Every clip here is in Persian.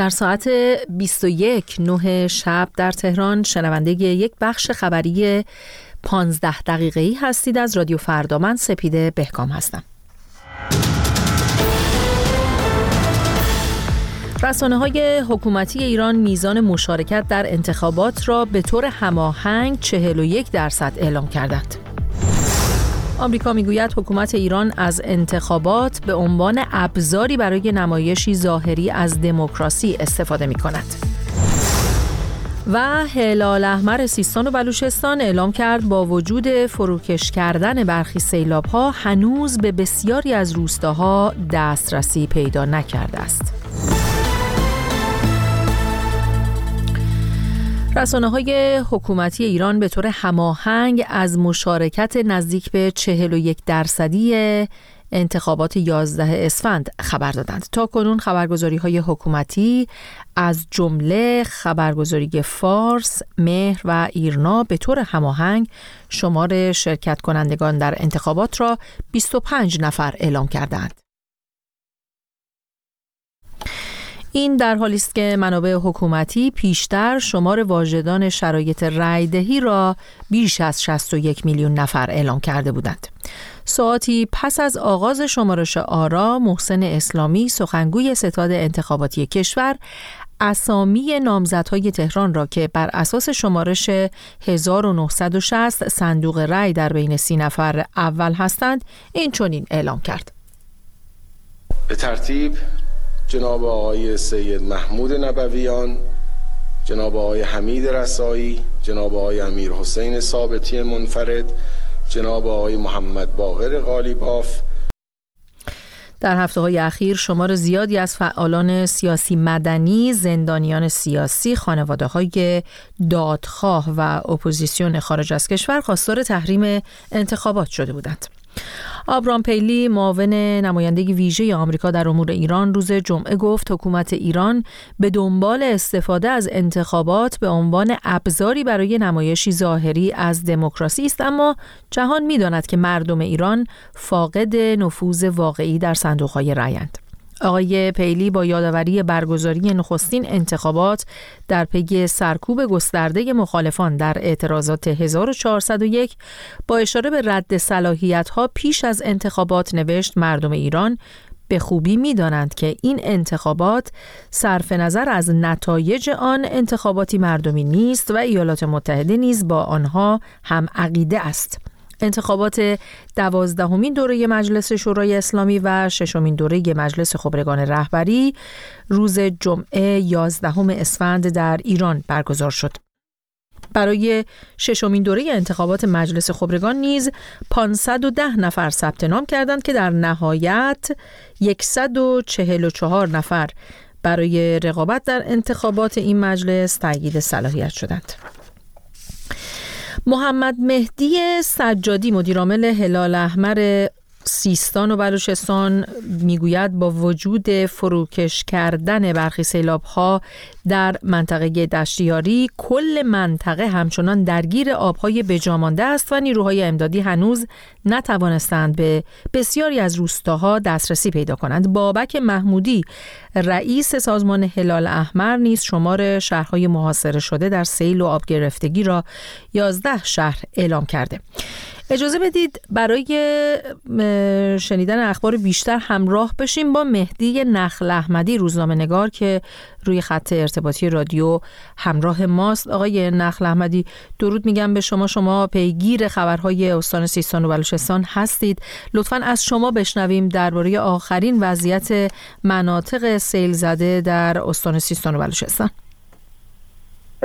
در ساعت 21 نه شب در تهران شنونده یک بخش خبری 15 دقیقه ای هستید از رادیو فردا من سپیده بهکام هستم رسانه های حکومتی ایران میزان مشارکت در انتخابات را به طور هماهنگ 41 درصد اعلام کردند. آمریکا می‌گوید حکومت ایران از انتخابات به عنوان ابزاری برای نمایشی ظاهری از دموکراسی استفاده می کند. و هلال احمر سیستان و بلوچستان اعلام کرد با وجود فروکش کردن برخی سیلاب ها هنوز به بسیاری از روستاها دسترسی پیدا نکرده است. رسانه های حکومتی ایران به طور هماهنگ از مشارکت نزدیک به 41 درصدی انتخابات 11 اسفند خبر دادند. تا کنون خبرگزاری های حکومتی از جمله خبرگزاری فارس، مهر و ایرنا به طور هماهنگ شمار شرکت کنندگان در انتخابات را 25 نفر اعلام کردند. این در حالی است که منابع حکومتی پیشتر شمار واژدان شرایط رایدهی را بیش از 61 میلیون نفر اعلام کرده بودند. ساعتی پس از آغاز شمارش آرا محسن اسلامی سخنگوی ستاد انتخاباتی کشور اسامی نامزدهای تهران را که بر اساس شمارش 1960 صندوق رای در بین سی نفر اول هستند این چنین اعلام کرد. به ترتیب جناب آقای سید محمود نبویان جناب آقای حمید رسایی جناب آقای امیر حسین ثابتی منفرد جناب آقای محمد باقر غالیباف در هفته های اخیر شمار زیادی از فعالان سیاسی مدنی، زندانیان سیاسی، خانواده های دادخواه و اپوزیسیون خارج از کشور خواستار تحریم انتخابات شده بودند. آبرام پیلی معاون نماینده ویژه آمریکا در امور ایران روز جمعه گفت حکومت ایران به دنبال استفاده از انتخابات به عنوان ابزاری برای نمایشی ظاهری از دموکراسی است اما جهان می‌داند که مردم ایران فاقد نفوذ واقعی در صندوقهای رایند. آقای پیلی با یادآوری برگزاری نخستین انتخابات در پی سرکوب گسترده مخالفان در اعتراضات 1401 با اشاره به رد صلاحیت ها پیش از انتخابات نوشت مردم ایران به خوبی می دانند که این انتخابات صرف نظر از نتایج آن انتخاباتی مردمی نیست و ایالات متحده نیز با آنها هم عقیده است. انتخابات دوازدهمین دوره مجلس شورای اسلامی و ششمین دوره مجلس خبرگان رهبری روز جمعه 11 اسفند در ایران برگزار شد. برای ششمین دوره انتخابات مجلس خبرگان نیز 510 نفر ثبت نام کردند که در نهایت 144 نفر برای رقابت در انتخابات این مجلس تأیید صلاحیت شدند. محمد مهدی سجادی مدیرعامل هلال احمر سیستان و بلوچستان می‌گوید با وجود فروکش کردن برخی سیلاب ها در منطقه دشتیاری کل منطقه همچنان درگیر آبهای بجامانده است و نیروهای امدادی هنوز نتوانستند به بسیاری از روستاها دسترسی پیدا کنند. بابک محمودی رئیس سازمان هلال احمر نیز شمار شهرهای محاصره شده در سیل و آب گرفتگی را 11 شهر اعلام کرده. اجازه بدید برای شنیدن اخبار بیشتر همراه بشیم با مهدی نخل احمدی روزنامه نگار که روی خط ارتباطی رادیو همراه ماست. آقای نخل احمدی درود میگم به شما. شما پیگیر خبرهای استان سیستان و بلوچستان هستید. لطفا از شما بشنویم درباره آخرین وضعیت مناطق سیل زده در استان سیستان و بلوچستان.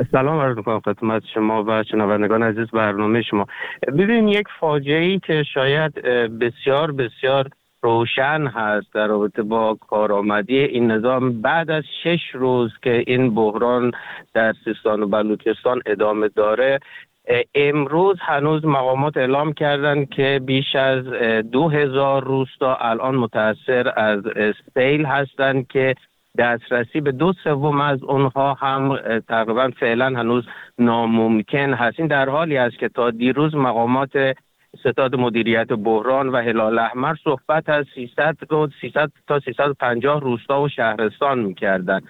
سلام عرض می‌کنم خدمت شما و شنوندگان عزیز برنامه شما. ببین یک فاجعه ای که شاید بسیار بسیار روشن هست در رابطه با کارآمدی این نظام بعد از شش روز که این بحران در سیستان و بلوچستان ادامه داره امروز هنوز مقامات اعلام کردند که بیش از دو هزار روستا الان متاثر از سیل هستند که دسترسی به دو سوم از اونها هم تقریبا فعلا هنوز ناممکن هست. این در حالی است که تا دیروز مقامات ستاد مدیریت بحران و هلال احمر صحبت از 300 300 تا 350 روستا و شهرستان می‌کردن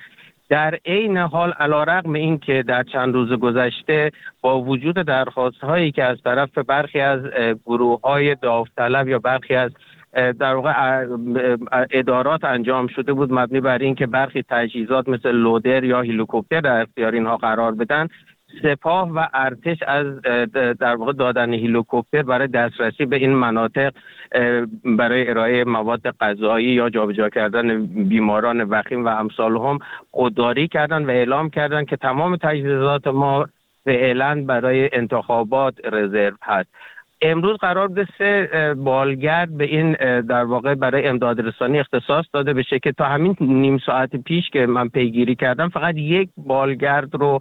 در عین حال علیرغم اینکه در چند روز گذشته با وجود درخواست هایی که از طرف برخی از گروه های داوطلب یا برخی از در واقع ادارات انجام شده بود مبنی بر اینکه برخی تجهیزات مثل لودر یا هلیکوپتر در اختیار اینها قرار بدن. سپاه و ارتش از در واقع دادن هلیکوپتر برای دسترسی به این مناطق برای ارائه مواد غذایی یا جابجا کردن بیماران وخیم و امثالهم خودداری کردن و اعلام کردن که تمام تجهیزات ما فعلا برای انتخابات رزرو هست. امروز قرار بوده سه بالگرد به این در واقع برای امداد رسانی اختصاص داده بشه که تا همین نیم ساعت پیش که من پیگیری کردم فقط یک بالگرد رو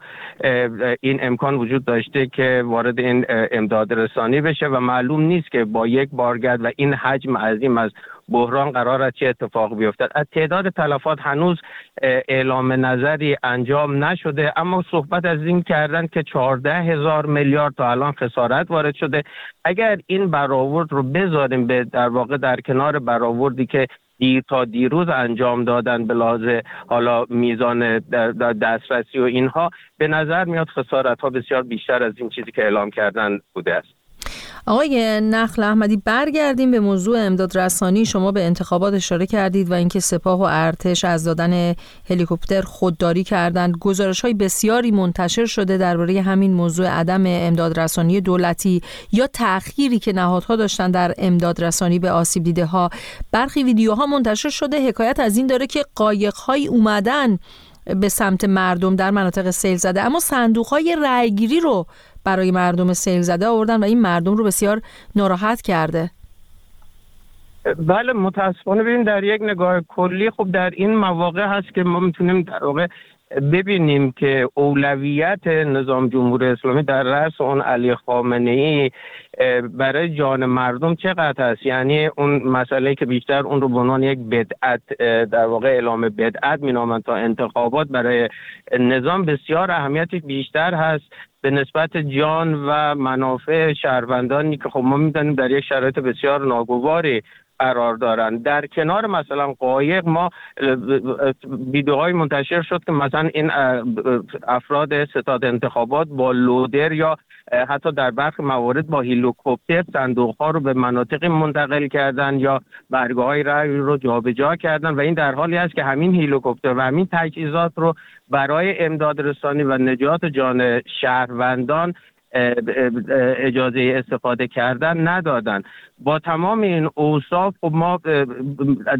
این امکان وجود داشته که وارد این امداد رسانی بشه و معلوم نیست که با یک بالگرد و این حجم عظیم از بحران قرار است چه اتفاق بیفتد. از تعداد تلفات هنوز اعلام نظری انجام نشده اما صحبت از این کردن که 14 هزار میلیارد تا الان خسارت وارد شده. اگر این برآورد رو بذاریم به در واقع در کنار برآوردی که دیر تا دیروز انجام دادن به لحاظ حالا میزان دسترسی و اینها به نظر میاد خسارت ها بسیار بیشتر از این چیزی که اعلام کردن بوده است. آقای نخل احمدی برگردیم به موضوع امداد رسانی. شما به انتخابات اشاره کردید و اینکه سپاه و ارتش از دادن هلیکوپتر خودداری کردند. گزارش های بسیاری منتشر شده درباره همین موضوع عدم امداد رسانی دولتی یا تأخیری که نهادها داشتن در امداد رسانی به آسیب دیده ها برخی ویدیوها منتشر شده. حکایت از این داره که قایق های اومدن به سمت مردم در مناطق سیل زده اما صندوق های رو برای مردم سیل زده آوردن و این مردم رو بسیار ناراحت کرده. بله متاسفانه ببین در یک نگاه کلی خب در این مواقع هست که ما می‌تونیم در واقع ببینیم که اولویت نظام جمهوری اسلامی در رأس اون علی خامنه ای برای جان مردم چقدر هست یعنی اون مسئله که بیشتر اون رو به عنوان یک بدعت در واقع اعلام بدعت مینامند تا انتخابات برای نظام بسیار اهمیت بیشتر هست به نسبت جان و منافع شهروندانی که خب ما می‌دانیم در یک شرایط بسیار ناگواری قرار دارند در کنار مثلا قایق ما ویدیوهای منتشر شد که مثلا این افراد ستاد انتخابات با لودر یا حتی در برخی موارد با هلیکوپتر صندوق ها رو به مناطق منتقل کردن یا برگاه های رای رو جابجا کردن و این در حالی است که همین هلیکوپتر و همین تجهیزات رو برای امداد رسانی و نجات جان شهروندان اجازه استفاده کردن ندادن. با تمام این اوصاف خب ما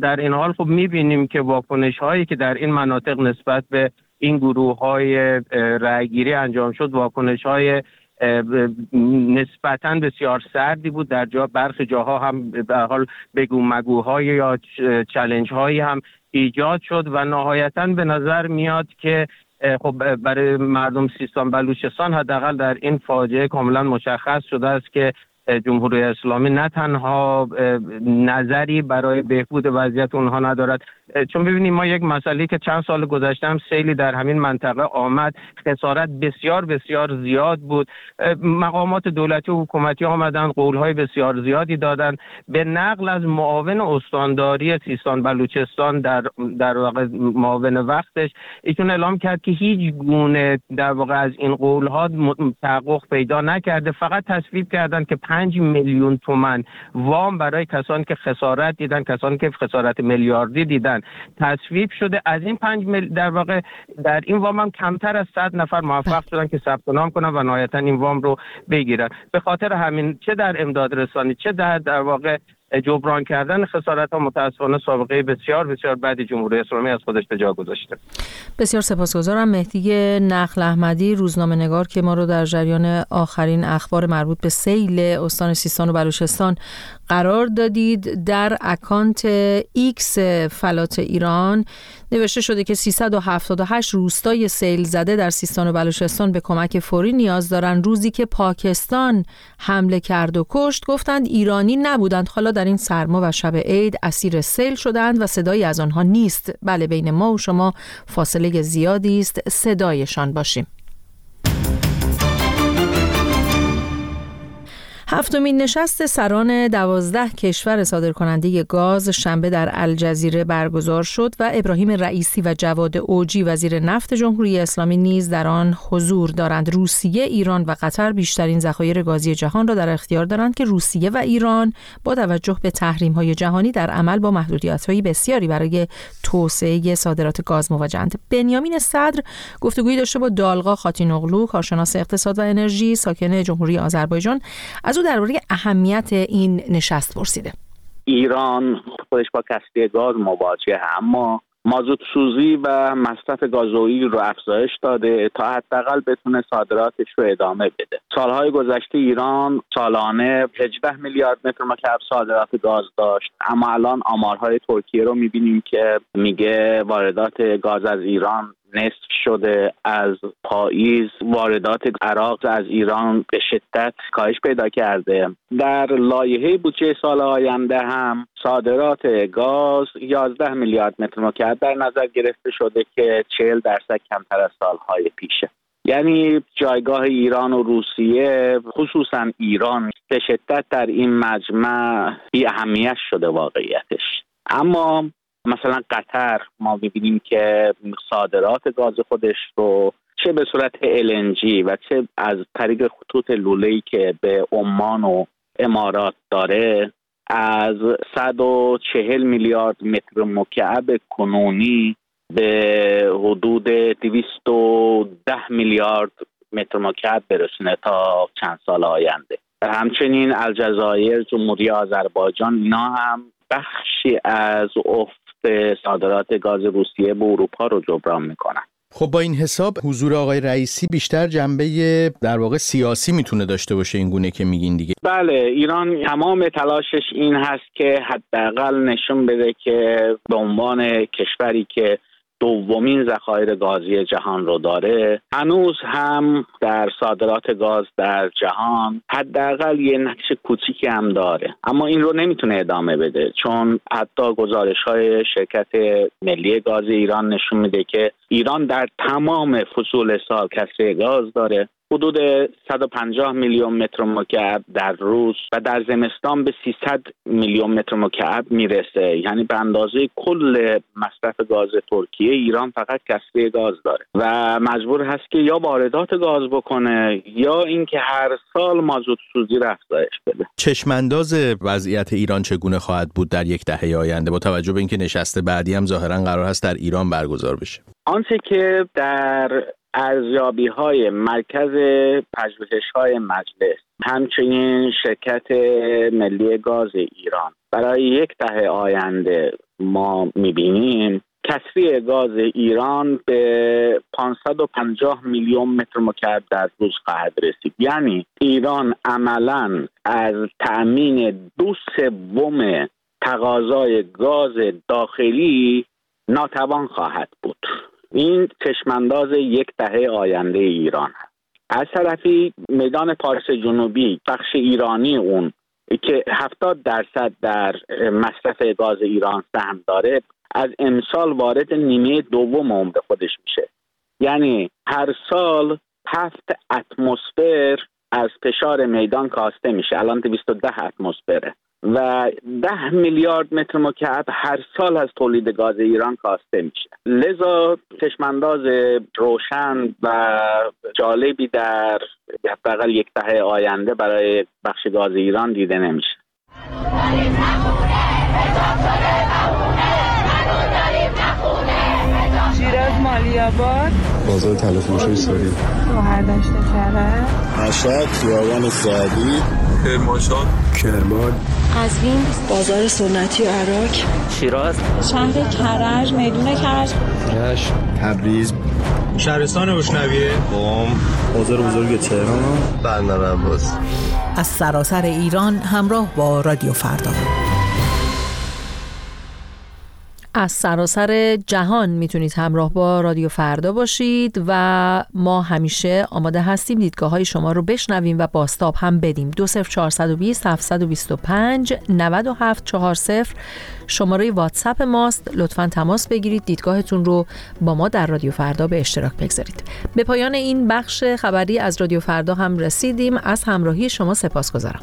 در این حال خب می‌بینیم که واکنش هایی که در این مناطق نسبت به این گروه های رأیگیری انجام شد واکنش های نسبتا بسیار سردی بود. در جا برخی جاها هم در حال بگو مگوهای یا چلنج هایی هم ایجاد شد و نهایتا به نظر میاد که خب برای مردم سیستان بلوچستان حداقل در این فاجعه کاملا مشخص شده است که جمهوری اسلامی نه تنها نظری برای بهبود وضعیت اونها ندارد چون ببینیم ما یک مسئله که چند سال گذشته هم سیلی در همین منطقه آمد خسارت بسیار بسیار زیاد بود. مقامات دولتی و حکومتی آمدن قولهای بسیار زیادی دادن. به نقل از معاون استانداری سیستان بلوچستان در در واقع معاون وقتش ایشون اعلام کرد که هیچ گونه در واقع از این قولها تحقق پیدا نکرده. فقط تصویب کردن که 5 میلیون تومن وام برای کسانی که خسارت دیدن کسانی که خسارت میلیاردی دیدن. تصویب شده. از این 5 مل... در واقع در این وام هم کمتر از 100 نفر موفق شدن که ثبت نام کنن و نهایتا این وام رو بگیرن. به خاطر همین چه در امداد رسانی چه در در واقع جبران کردن خسارت ها متاسفانه سابقه بسیار بسیار بعدی جمهوری اسلامی از خودش به جا گذاشته. بسیار سپاسگزارم. مهدی نخل احمدی روزنامه نگار که ما رو در جریان آخرین اخبار مربوط به سیل استان سیستان و بلوچستان قرار دادید در اکانت ایکس فلات ایران. نوشته شده که 378 روستای سیل زده در سیستان و بلوچستان به کمک فوری نیاز دارند. روزی که پاکستان حمله کرد و کشت گفتند ایرانی نبودند. حالا در این سرما و شب عید اسیر سیل شدند و صدایی از آنها نیست. بله بین ما و شما فاصله زیادی است. صدایشان باشیم. هفتمین نشست سران دوازده کشور صادرکننده گاز شنبه در الجزیره برگزار شد و ابراهیم رئیسی و جواد اوجی وزیر نفت جمهوری اسلامی نیز در آن حضور دارند. روسیه، ایران و قطر بیشترین ذخایر گازی جهان را در اختیار دارند که روسیه و ایران با توجه به تحریم های جهانی در عمل با محدودیت های بسیاری برای توسعه صادرات گاز مواجهند. بنیامین صدر گفتگویی داشته با دالغا خاتینوغلو کارشناس اقتصاد و انرژی ساکن جمهوری آذربایجان از درباره اهمیت این نشست پرسیده. ایران خودش با کسری گاز مواجه اما مازوت سوزی و مصرف گازوئیل رو افزایش داده تا حداقل بتونه صادراتش رو ادامه بده. سالهای گذشته ایران سالانه 18 میلیارد متر مکعب صادرات گاز داشت. اما الان آمارهای ترکیه رو می‌بینیم که میگه واردات گاز از ایران نصف شده از پاییز واردات عراق از ایران به شدت کاهش پیدا کرده. در لایحه بودجه سال آینده هم صادرات گاز 11 میلیارد متر مکعب در نظر گرفته شده که 40 درصد کمتر از سالهای پیشه یعنی جایگاه ایران و روسیه خصوصا ایران به شدت در این مجمع بی اهمیت شده واقعیتش. اما مثلا قطر ما می‌بینیم که صادرات گاز خودش رو چه به صورت LNG و چه از طریق خطوط لوله‌ای که به عمان و امارات داره از 140 میلیارد متر مکعب کنونی به حدود 210 میلیارد متر مکعب برسونه تا چند سال آینده. همچنین الجزایر جمهوری آذربایجان اینا هم بخشی از صادرات گاز روسیه به اروپا رو جبران می‌کنن. خب با این حساب حضور آقای رئیسی بیشتر جنبه در واقع سیاسی می‌تونه داشته باشه این گونه که میگین دیگه؟ بله ایران تمام تلاشش این هست که حداقل نشون بده که به عنوان کشوری که دومین ذخایر گازی جهان رو داره. هنوز هم در صادرات گاز در جهان حداقل یه نقش کوچیکی هم داره. اما این رو نمی‌تونه ادامه بده چون حتی گزارش های شرکت ملی گاز ایران نشون میده که ایران در تمام فصول سال کسری گاز داره. حدود 150 میلیون متر مکعب در روز و در زمستان به 300 میلیون متر مکعب می‌رسه. یعنی به اندازه کل مصرف گاز ترکیه ایران فقط کسری گاز داره. و مجبور هست که یا واردات گاز بکنه یا اینکه هر سال مازوت سوزی رو افزایش بده. چشمانداز وضعیت ایران چگونه خواهد بود در یک دهه آینده؟ با توجه به اینکه نشست بعدی هم ظاهرا قرار هست در ایران برگزار بشه. آنچه که در ارزیابی های مرکز پژوهش های مجلس همچنین شرکت ملی گاز ایران. برای یک دهه آینده ما می‌بینیم کسری گاز ایران به 550 میلیون متر مکعب در روز خواهد رسید. یعنی ایران عملا از تأمین دو سوم تقاضای گاز داخلی ناتوان خواهد بود. این چشمانداز یک دهه آینده ایران هست. از طرفی میدان پارس جنوبی بخش ایرانی اون که هفتاد درصد در مصرف گاز ایران سهم داره از امسال وارد نیمه دوم عمر خودش میشه. یعنی هر سال هفت اتمسفر از فشار میدان کاسته میشه. الان 210 اتمسفره. و ده میلیارد متر مکعب هر سال از تولید گاز ایران کاسته میشه. لذا چشمانداز روشن و جالبی در حداقل یک دهه آینده برای بخش گاز ایران دیده نمیشه. شیراز مالی آباد. بازار تلفروشی ساری هر دشت کرد مشهد خیابان سعدی. کرمانشاه. کرمان. قزوین. بازار سنتی عراق. شیراز. شهر کرج میدون کرج. رشت تبریز. شهرستان روشنویه قم بازار بزرگ تهران. بندر عباس از سراسر ایران همراه با رادیو فردا. از سراسر جهان می‌تونید همراه با رادیو فردا باشید و ما همیشه آماده هستیم دیدگاه های شما رو بشنویم و باستاب هم بدیم. دو سف 420 725 97 40 شماره واتساپ ماست. لطفا تماس بگیرید. دیدگاهتون رو با ما در رادیو فردا به اشتراک بگذارید. به پایان این بخش خبری از رادیو فردا هم رسیدیم. از همراهی شما سپاس گذارم